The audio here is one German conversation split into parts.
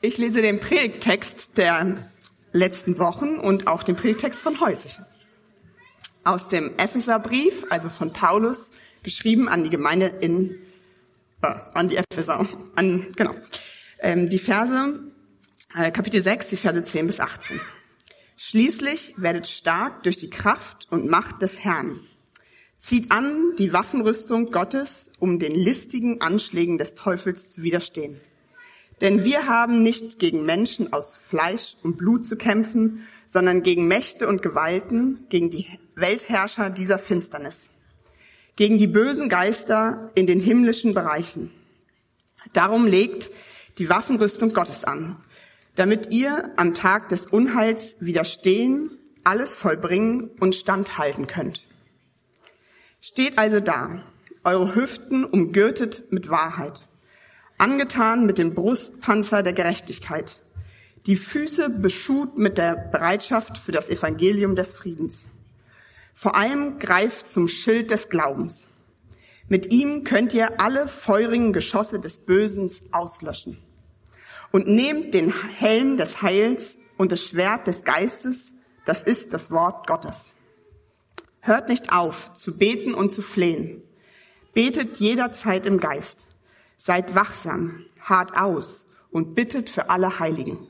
Ich lese den Predigtext der letzten Wochen und auch den Predigtext von heute. Aus dem Epheserbrief, also von Paulus, geschrieben an die Gemeinde in, äh, an die Epheser, an, genau. Ähm, die Verse, äh, Kapitel 6, die Verse 10 bis 18. Schließlich werdet stark durch die Kraft und Macht des Herrn. Zieht an die Waffenrüstung Gottes, um den listigen Anschlägen des Teufels zu widerstehen. Denn wir haben nicht gegen Menschen aus Fleisch und Blut zu kämpfen, sondern gegen Mächte und Gewalten, gegen die Weltherrscher dieser Finsternis, gegen die bösen Geister in den himmlischen Bereichen. Darum legt die Waffenrüstung Gottes an, damit ihr am Tag des Unheils widerstehen, alles vollbringen und standhalten könnt. Steht also da, eure Hüften umgürtet mit Wahrheit angetan mit dem Brustpanzer der Gerechtigkeit, die Füße beschut mit der Bereitschaft für das Evangelium des Friedens. Vor allem greift zum Schild des Glaubens. Mit ihm könnt ihr alle feurigen Geschosse des Bösen auslöschen. Und nehmt den Helm des Heils und das Schwert des Geistes, das ist das Wort Gottes. Hört nicht auf zu beten und zu flehen. Betet jederzeit im Geist. Seid wachsam, hart aus und bittet für alle Heiligen.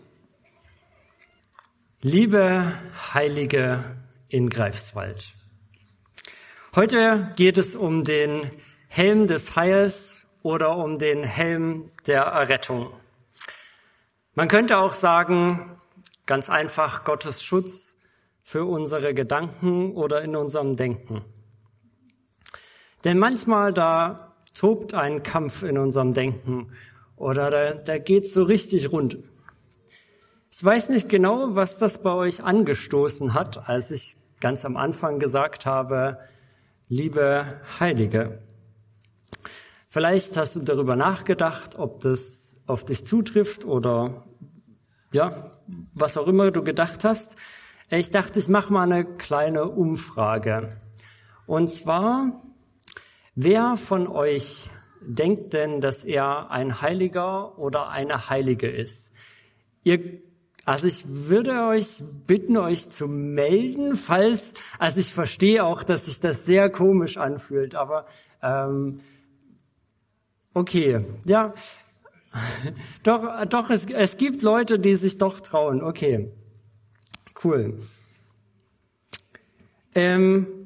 Liebe Heilige in Greifswald. Heute geht es um den Helm des Heils oder um den Helm der Errettung. Man könnte auch sagen, ganz einfach Gottes Schutz für unsere Gedanken oder in unserem Denken. Denn manchmal da tobt ein Kampf in unserem Denken oder da, da geht's so richtig rund. Ich weiß nicht genau, was das bei euch angestoßen hat, als ich ganz am Anfang gesagt habe, liebe Heilige. Vielleicht hast du darüber nachgedacht, ob das auf dich zutrifft oder ja, was auch immer du gedacht hast. Ich dachte, ich mache mal eine kleine Umfrage. Und zwar, Wer von euch denkt denn, dass er ein Heiliger oder eine Heilige ist? Ihr, also ich würde euch bitten, euch zu melden, falls, also ich verstehe auch, dass sich das sehr komisch anfühlt, aber ähm, okay, ja, doch, doch, es, es gibt Leute, die sich doch trauen. Okay, cool. Ähm,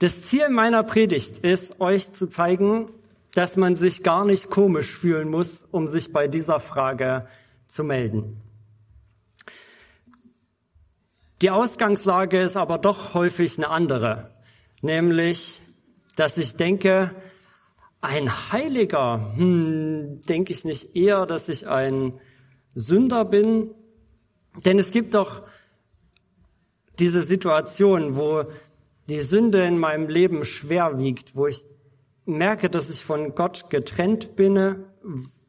das Ziel meiner Predigt ist, euch zu zeigen, dass man sich gar nicht komisch fühlen muss, um sich bei dieser Frage zu melden. Die Ausgangslage ist aber doch häufig eine andere, nämlich, dass ich denke, ein Heiliger, hm, denke ich nicht eher, dass ich ein Sünder bin, denn es gibt doch diese Situation, wo die Sünde in meinem Leben schwer wiegt, wo ich merke, dass ich von Gott getrennt bin,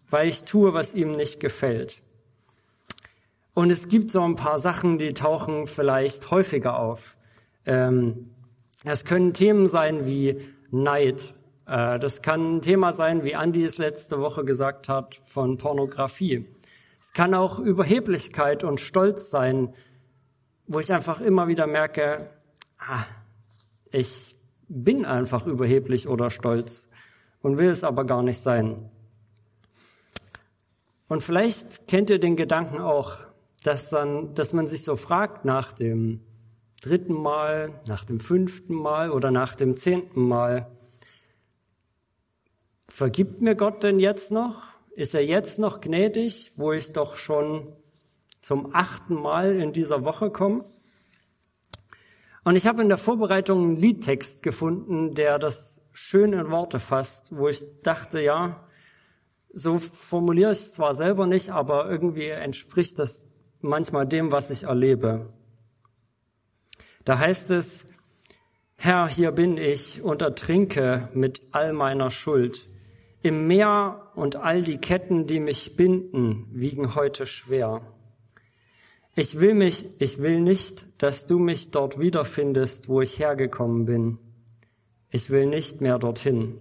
weil ich tue, was ihm nicht gefällt. Und es gibt so ein paar Sachen, die tauchen vielleicht häufiger auf. Ähm, es können Themen sein wie Neid. Äh, das kann ein Thema sein, wie Andi es letzte Woche gesagt hat, von Pornografie. Es kann auch Überheblichkeit und Stolz sein, wo ich einfach immer wieder merke, ah, ich bin einfach überheblich oder stolz und will es aber gar nicht sein. Und vielleicht kennt ihr den Gedanken auch, dass dann, dass man sich so fragt nach dem dritten Mal, nach dem fünften Mal oder nach dem zehnten Mal, vergibt mir Gott denn jetzt noch? Ist er jetzt noch gnädig, wo ich doch schon zum achten Mal in dieser Woche komme? Und ich habe in der Vorbereitung einen Liedtext gefunden, der das schön in Worte fasst, wo ich dachte, ja, so formuliere ich es zwar selber nicht, aber irgendwie entspricht das manchmal dem, was ich erlebe. Da heißt es, Herr, hier bin ich und ertrinke mit all meiner Schuld. Im Meer und all die Ketten, die mich binden, wiegen heute schwer. Ich will mich, ich will nicht, dass du mich dort wiederfindest, wo ich hergekommen bin. Ich will nicht mehr dorthin.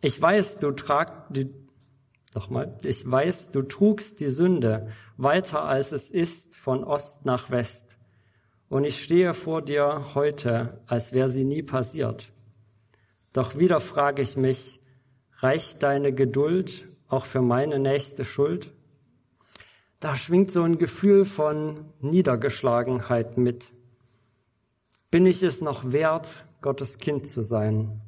Ich weiß, du, trag, du, Nochmal, ich weiß, du trugst die Sünde weiter als es ist von Ost nach West. Und ich stehe vor dir heute, als wäre sie nie passiert. Doch wieder frage ich mich, reicht deine Geduld auch für meine nächste Schuld? Da schwingt so ein Gefühl von Niedergeschlagenheit mit. Bin ich es noch wert, Gottes Kind zu sein?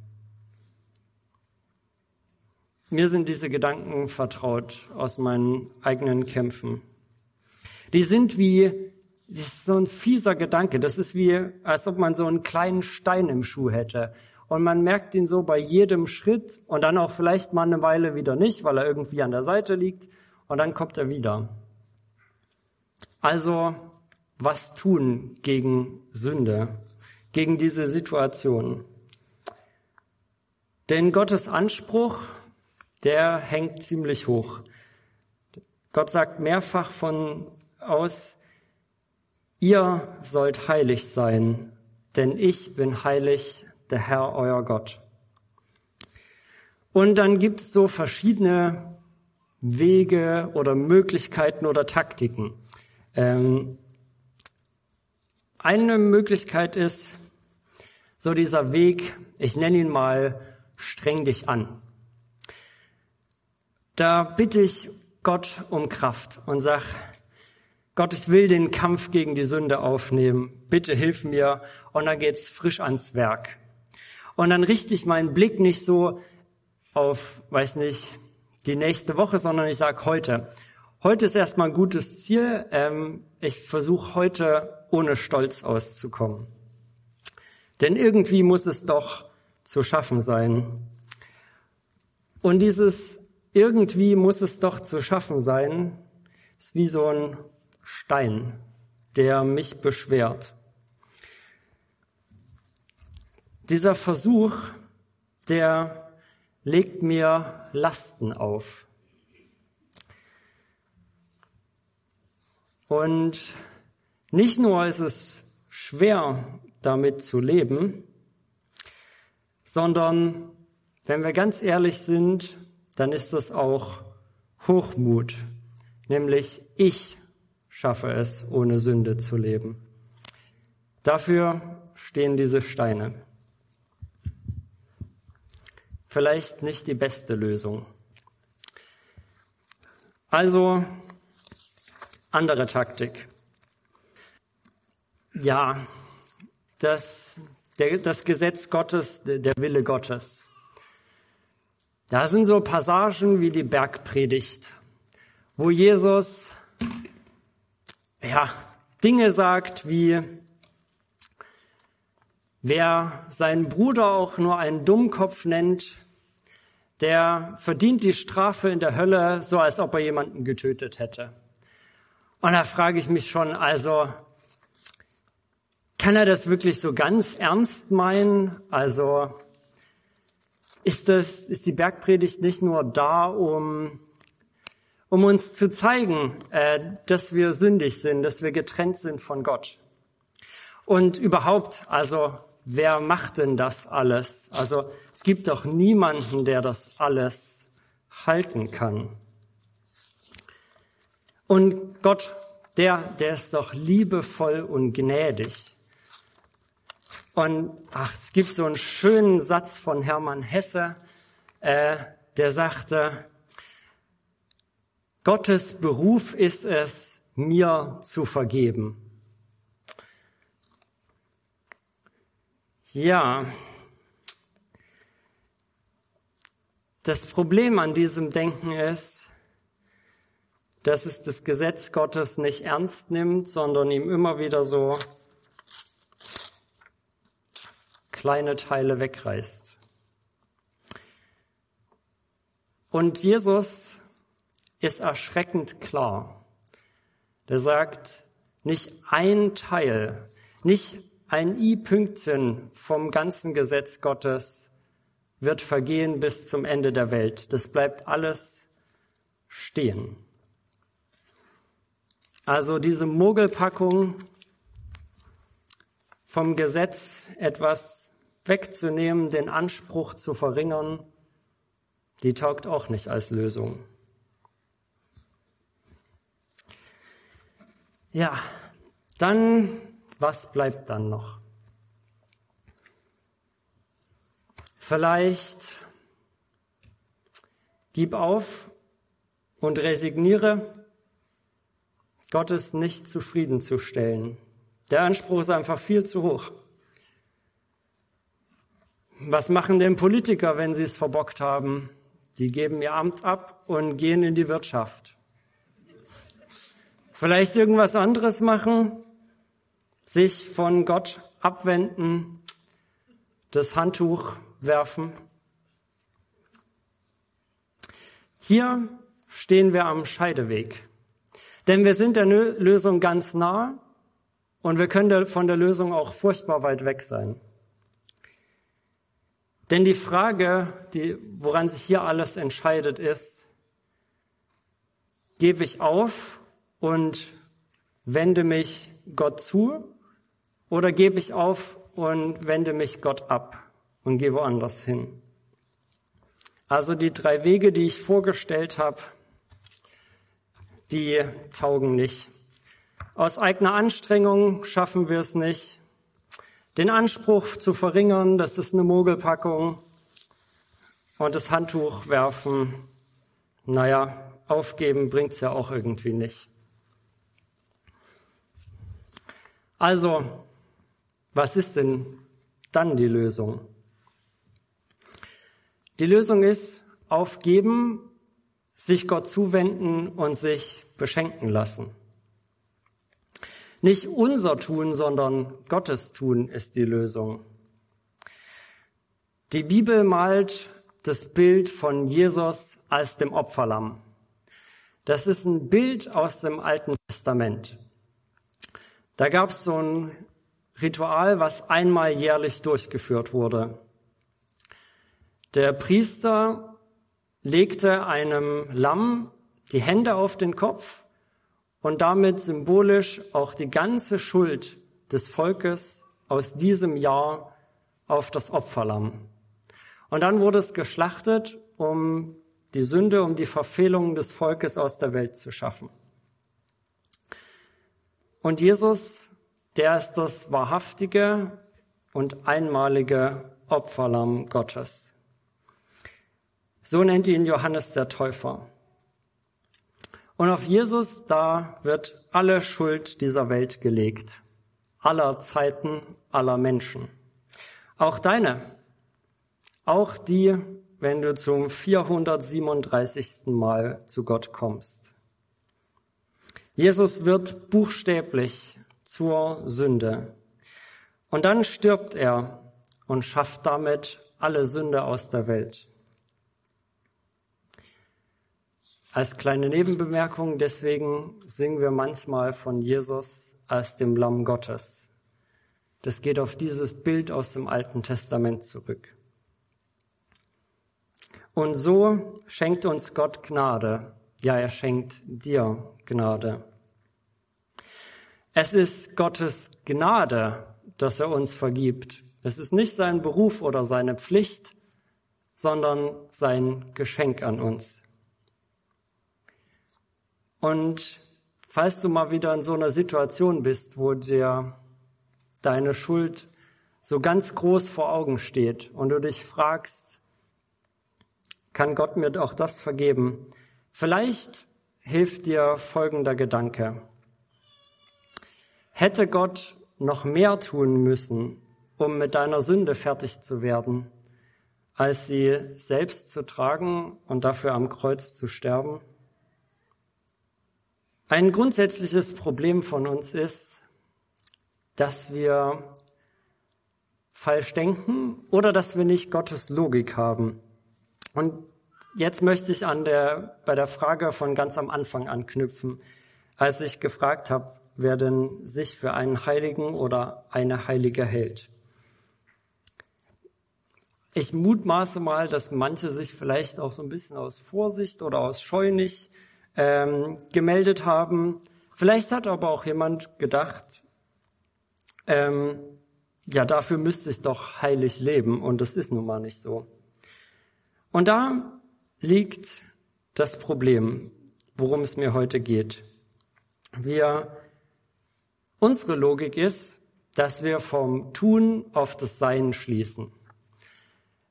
Mir sind diese Gedanken vertraut aus meinen eigenen Kämpfen. Die sind wie, das ist so ein fieser Gedanke. Das ist wie, als ob man so einen kleinen Stein im Schuh hätte. Und man merkt ihn so bei jedem Schritt und dann auch vielleicht mal eine Weile wieder nicht, weil er irgendwie an der Seite liegt und dann kommt er wieder. Also, was tun gegen Sünde, gegen diese Situation? Denn Gottes Anspruch der hängt ziemlich hoch. Gott sagt mehrfach von aus, ihr sollt heilig sein, denn ich bin heilig, der Herr euer Gott. Und dann gibt es so verschiedene Wege oder Möglichkeiten oder Taktiken. Ähm, eine Möglichkeit ist so dieser Weg, ich nenne ihn mal, streng dich an. Da bitte ich Gott um Kraft und sag, Gott, ich will den Kampf gegen die Sünde aufnehmen. Bitte hilf mir. Und dann geht's frisch ans Werk. Und dann richte ich meinen Blick nicht so auf, weiß nicht, die nächste Woche, sondern ich sag heute. Heute ist erstmal ein gutes Ziel. Ähm, ich versuche heute ohne Stolz auszukommen. Denn irgendwie muss es doch zu schaffen sein. Und dieses irgendwie muss es doch zu schaffen sein. ist wie so ein Stein, der mich beschwert. Dieser Versuch, der legt mir Lasten auf. Und nicht nur ist es schwer, damit zu leben, sondern wenn wir ganz ehrlich sind, dann ist das auch Hochmut, nämlich ich schaffe es, ohne Sünde zu leben. Dafür stehen diese Steine. Vielleicht nicht die beste Lösung. Also andere Taktik. Ja, das, der, das Gesetz Gottes, der Wille Gottes. Da sind so Passagen wie die Bergpredigt, wo Jesus ja, Dinge sagt wie, wer seinen Bruder auch nur einen Dummkopf nennt, der verdient die Strafe in der Hölle, so als ob er jemanden getötet hätte. Und da frage ich mich schon, also, kann er das wirklich so ganz ernst meinen? Also, ist, das, ist die Bergpredigt nicht nur da, um, um uns zu zeigen, äh, dass wir sündig sind, dass wir getrennt sind von Gott. Und überhaupt, also wer macht denn das alles? Also es gibt doch niemanden, der das alles halten kann. Und Gott, der, der ist doch liebevoll und gnädig. Und ach, es gibt so einen schönen Satz von Hermann Hesse, äh, der sagte, Gottes Beruf ist es, mir zu vergeben. Ja, das Problem an diesem Denken ist, dass es das Gesetz Gottes nicht ernst nimmt, sondern ihm immer wieder so kleine Teile wegreißt. Und Jesus ist erschreckend klar. Der sagt, nicht ein Teil, nicht ein i-Pünktchen vom ganzen Gesetz Gottes wird vergehen bis zum Ende der Welt. Das bleibt alles stehen. Also diese Mogelpackung vom Gesetz etwas wegzunehmen, den Anspruch zu verringern, die taugt auch nicht als Lösung. Ja, dann, was bleibt dann noch? Vielleicht gib auf und resigniere Gott ist nicht zufriedenzustellen. Der Anspruch ist einfach viel zu hoch. Was machen denn Politiker, wenn sie es verbockt haben? Die geben ihr Amt ab und gehen in die Wirtschaft. Vielleicht irgendwas anderes machen, sich von Gott abwenden, das Handtuch werfen. Hier stehen wir am Scheideweg. Denn wir sind der Lösung ganz nah und wir können von der Lösung auch furchtbar weit weg sein. Denn die Frage, die, woran sich hier alles entscheidet, ist, gebe ich auf und wende mich Gott zu oder gebe ich auf und wende mich Gott ab und gehe woanders hin? Also die drei Wege, die ich vorgestellt habe, die taugen nicht. Aus eigener Anstrengung schaffen wir es nicht. Den Anspruch zu verringern, das ist eine Mogelpackung. Und das Handtuch werfen, naja, aufgeben bringt's ja auch irgendwie nicht. Also, was ist denn dann die Lösung? Die Lösung ist aufgeben, sich Gott zuwenden und sich beschenken lassen. Nicht unser Tun, sondern Gottes Tun ist die Lösung. Die Bibel malt das Bild von Jesus als dem Opferlamm. Das ist ein Bild aus dem Alten Testament. Da gab es so ein Ritual, was einmal jährlich durchgeführt wurde. Der Priester legte einem Lamm die Hände auf den Kopf und damit symbolisch auch die ganze Schuld des Volkes aus diesem Jahr auf das Opferlamm. Und dann wurde es geschlachtet, um die Sünde, um die Verfehlungen des Volkes aus der Welt zu schaffen. Und Jesus, der ist das wahrhaftige und einmalige Opferlamm Gottes. So nennt ihn Johannes der Täufer. Und auf Jesus, da wird alle Schuld dieser Welt gelegt. Aller Zeiten, aller Menschen. Auch deine. Auch die, wenn du zum 437. Mal zu Gott kommst. Jesus wird buchstäblich zur Sünde. Und dann stirbt er und schafft damit alle Sünde aus der Welt. Als kleine Nebenbemerkung, deswegen singen wir manchmal von Jesus als dem Lamm Gottes. Das geht auf dieses Bild aus dem Alten Testament zurück. Und so schenkt uns Gott Gnade. Ja, er schenkt dir Gnade. Es ist Gottes Gnade, dass er uns vergibt. Es ist nicht sein Beruf oder seine Pflicht, sondern sein Geschenk an uns. Und falls du mal wieder in so einer Situation bist, wo dir deine Schuld so ganz groß vor Augen steht und du dich fragst, kann Gott mir auch das vergeben? Vielleicht hilft dir folgender Gedanke. Hätte Gott noch mehr tun müssen, um mit deiner Sünde fertig zu werden, als sie selbst zu tragen und dafür am Kreuz zu sterben? Ein grundsätzliches Problem von uns ist, dass wir falsch denken oder dass wir nicht Gottes Logik haben. Und jetzt möchte ich an der, bei der Frage von ganz am Anfang anknüpfen, als ich gefragt habe, wer denn sich für einen Heiligen oder eine Heilige hält. Ich mutmaße mal, dass manche sich vielleicht auch so ein bisschen aus Vorsicht oder aus Scheu nicht ähm, gemeldet haben. Vielleicht hat aber auch jemand gedacht, ähm, ja, dafür müsste ich doch heilig leben und das ist nun mal nicht so. Und da liegt das Problem, worum es mir heute geht. Wir Unsere Logik ist, dass wir vom Tun auf das Sein schließen.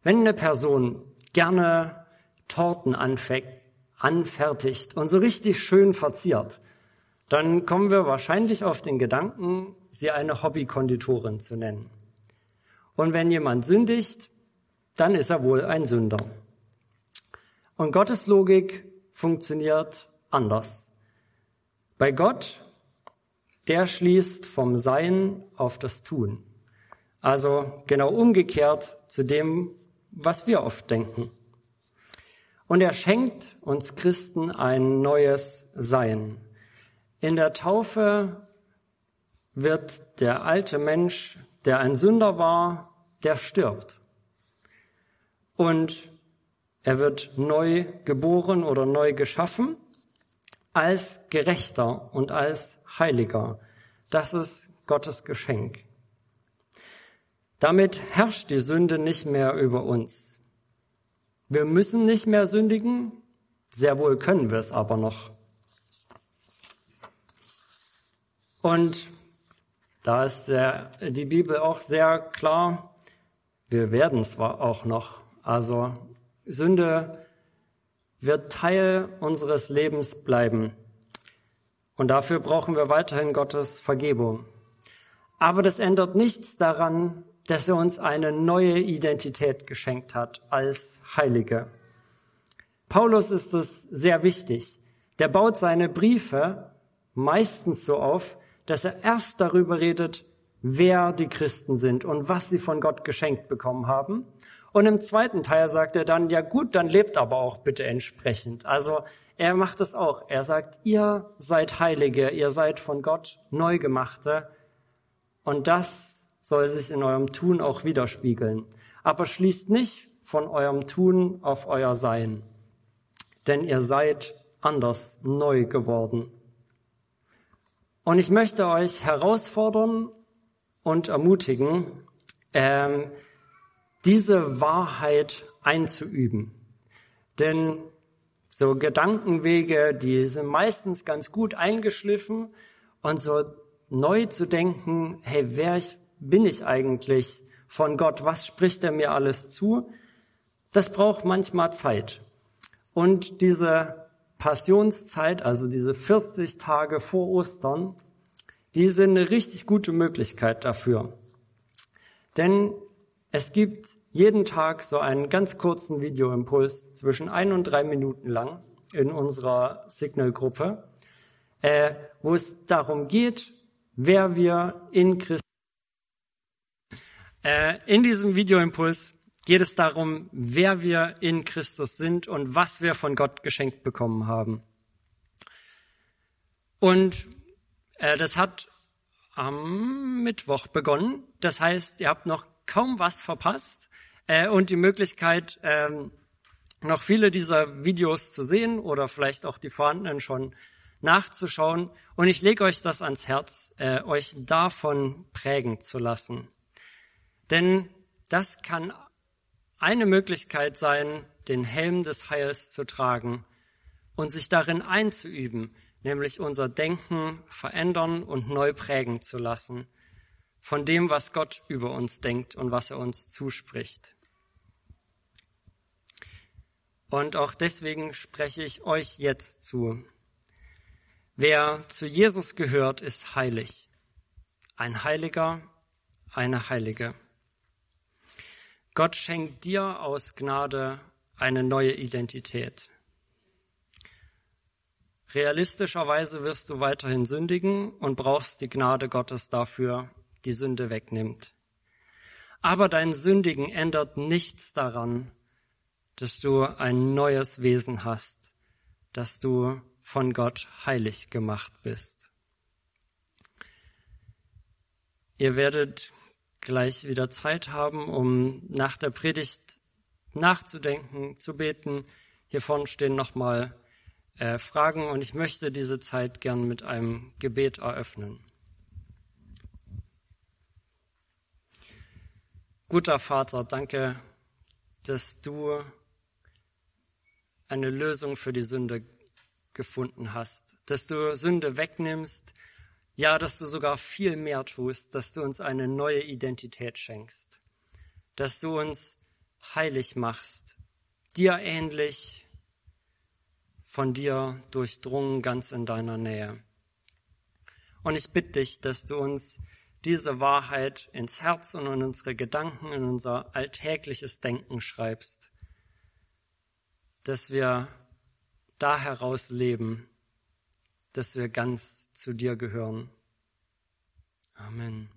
Wenn eine Person gerne Torten anfertigt und so richtig schön verziert, dann kommen wir wahrscheinlich auf den Gedanken, sie eine Hobbykonditorin zu nennen. Und wenn jemand sündigt, dann ist er wohl ein Sünder. Und Gottes Logik funktioniert anders. Bei Gott, der schließt vom Sein auf das Tun. Also genau umgekehrt zu dem, was wir oft denken. Und er schenkt uns Christen ein neues Sein. In der Taufe wird der alte Mensch, der ein Sünder war, der stirbt. Und er wird neu geboren oder neu geschaffen als Gerechter und als Heiliger. Das ist Gottes Geschenk. Damit herrscht die Sünde nicht mehr über uns. Wir müssen nicht mehr sündigen, sehr wohl können wir es aber noch. Und da ist der, die Bibel auch sehr klar, wir werden es auch noch. Also Sünde wird Teil unseres Lebens bleiben. Und dafür brauchen wir weiterhin Gottes Vergebung. Aber das ändert nichts daran, dass er uns eine neue Identität geschenkt hat als Heilige. Paulus ist es sehr wichtig. Der baut seine Briefe meistens so auf, dass er erst darüber redet, wer die Christen sind und was sie von Gott geschenkt bekommen haben. Und im zweiten Teil sagt er dann, ja gut, dann lebt aber auch bitte entsprechend. Also er macht es auch. Er sagt, ihr seid Heilige, ihr seid von Gott Neugemachte. Und das soll sich in eurem Tun auch widerspiegeln. Aber schließt nicht von eurem Tun auf euer Sein. Denn ihr seid anders neu geworden. Und ich möchte euch herausfordern und ermutigen, ähm, diese Wahrheit einzuüben. Denn so Gedankenwege, die sind meistens ganz gut eingeschliffen und so neu zu denken, hey, wer ich, bin ich eigentlich von Gott? Was spricht er mir alles zu? Das braucht manchmal Zeit. Und diese Passionszeit, also diese 40 Tage vor Ostern, die sind eine richtig gute Möglichkeit dafür. Denn es gibt jeden Tag so einen ganz kurzen Videoimpuls zwischen ein und drei Minuten lang in unserer Signal-Gruppe, äh, wo es darum geht, wer wir in Christus. Äh, in diesem Videoimpuls geht es darum, wer wir in Christus sind und was wir von Gott geschenkt bekommen haben. Und äh, das hat am Mittwoch begonnen. Das heißt, ihr habt noch kaum was verpasst äh, und die Möglichkeit, ähm, noch viele dieser Videos zu sehen oder vielleicht auch die vorhandenen schon nachzuschauen. Und ich lege euch das ans Herz, äh, euch davon prägen zu lassen. Denn das kann eine Möglichkeit sein, den Helm des Heils zu tragen und sich darin einzuüben, nämlich unser Denken verändern und neu prägen zu lassen von dem, was Gott über uns denkt und was er uns zuspricht. Und auch deswegen spreche ich euch jetzt zu. Wer zu Jesus gehört, ist heilig. Ein Heiliger, eine Heilige. Gott schenkt dir aus Gnade eine neue Identität. Realistischerweise wirst du weiterhin sündigen und brauchst die Gnade Gottes dafür, die Sünde wegnimmt. Aber dein Sündigen ändert nichts daran, dass du ein neues Wesen hast, dass du von Gott heilig gemacht bist. Ihr werdet gleich wieder Zeit haben, um nach der Predigt nachzudenken, zu beten. Hier vorne stehen nochmal äh, Fragen und ich möchte diese Zeit gern mit einem Gebet eröffnen. Guter Vater, danke, dass du eine Lösung für die Sünde gefunden hast, dass du Sünde wegnimmst, Ja, dass du sogar viel mehr tust, dass du uns eine neue Identität schenkst, dass du uns heilig machst, dir ähnlich, von dir durchdrungen, ganz in deiner Nähe. Und ich bitte dich, dass du uns diese Wahrheit ins Herz und in unsere Gedanken, in unser alltägliches Denken schreibst, dass wir da heraus leben, dass wir ganz zu dir gehören. Amen.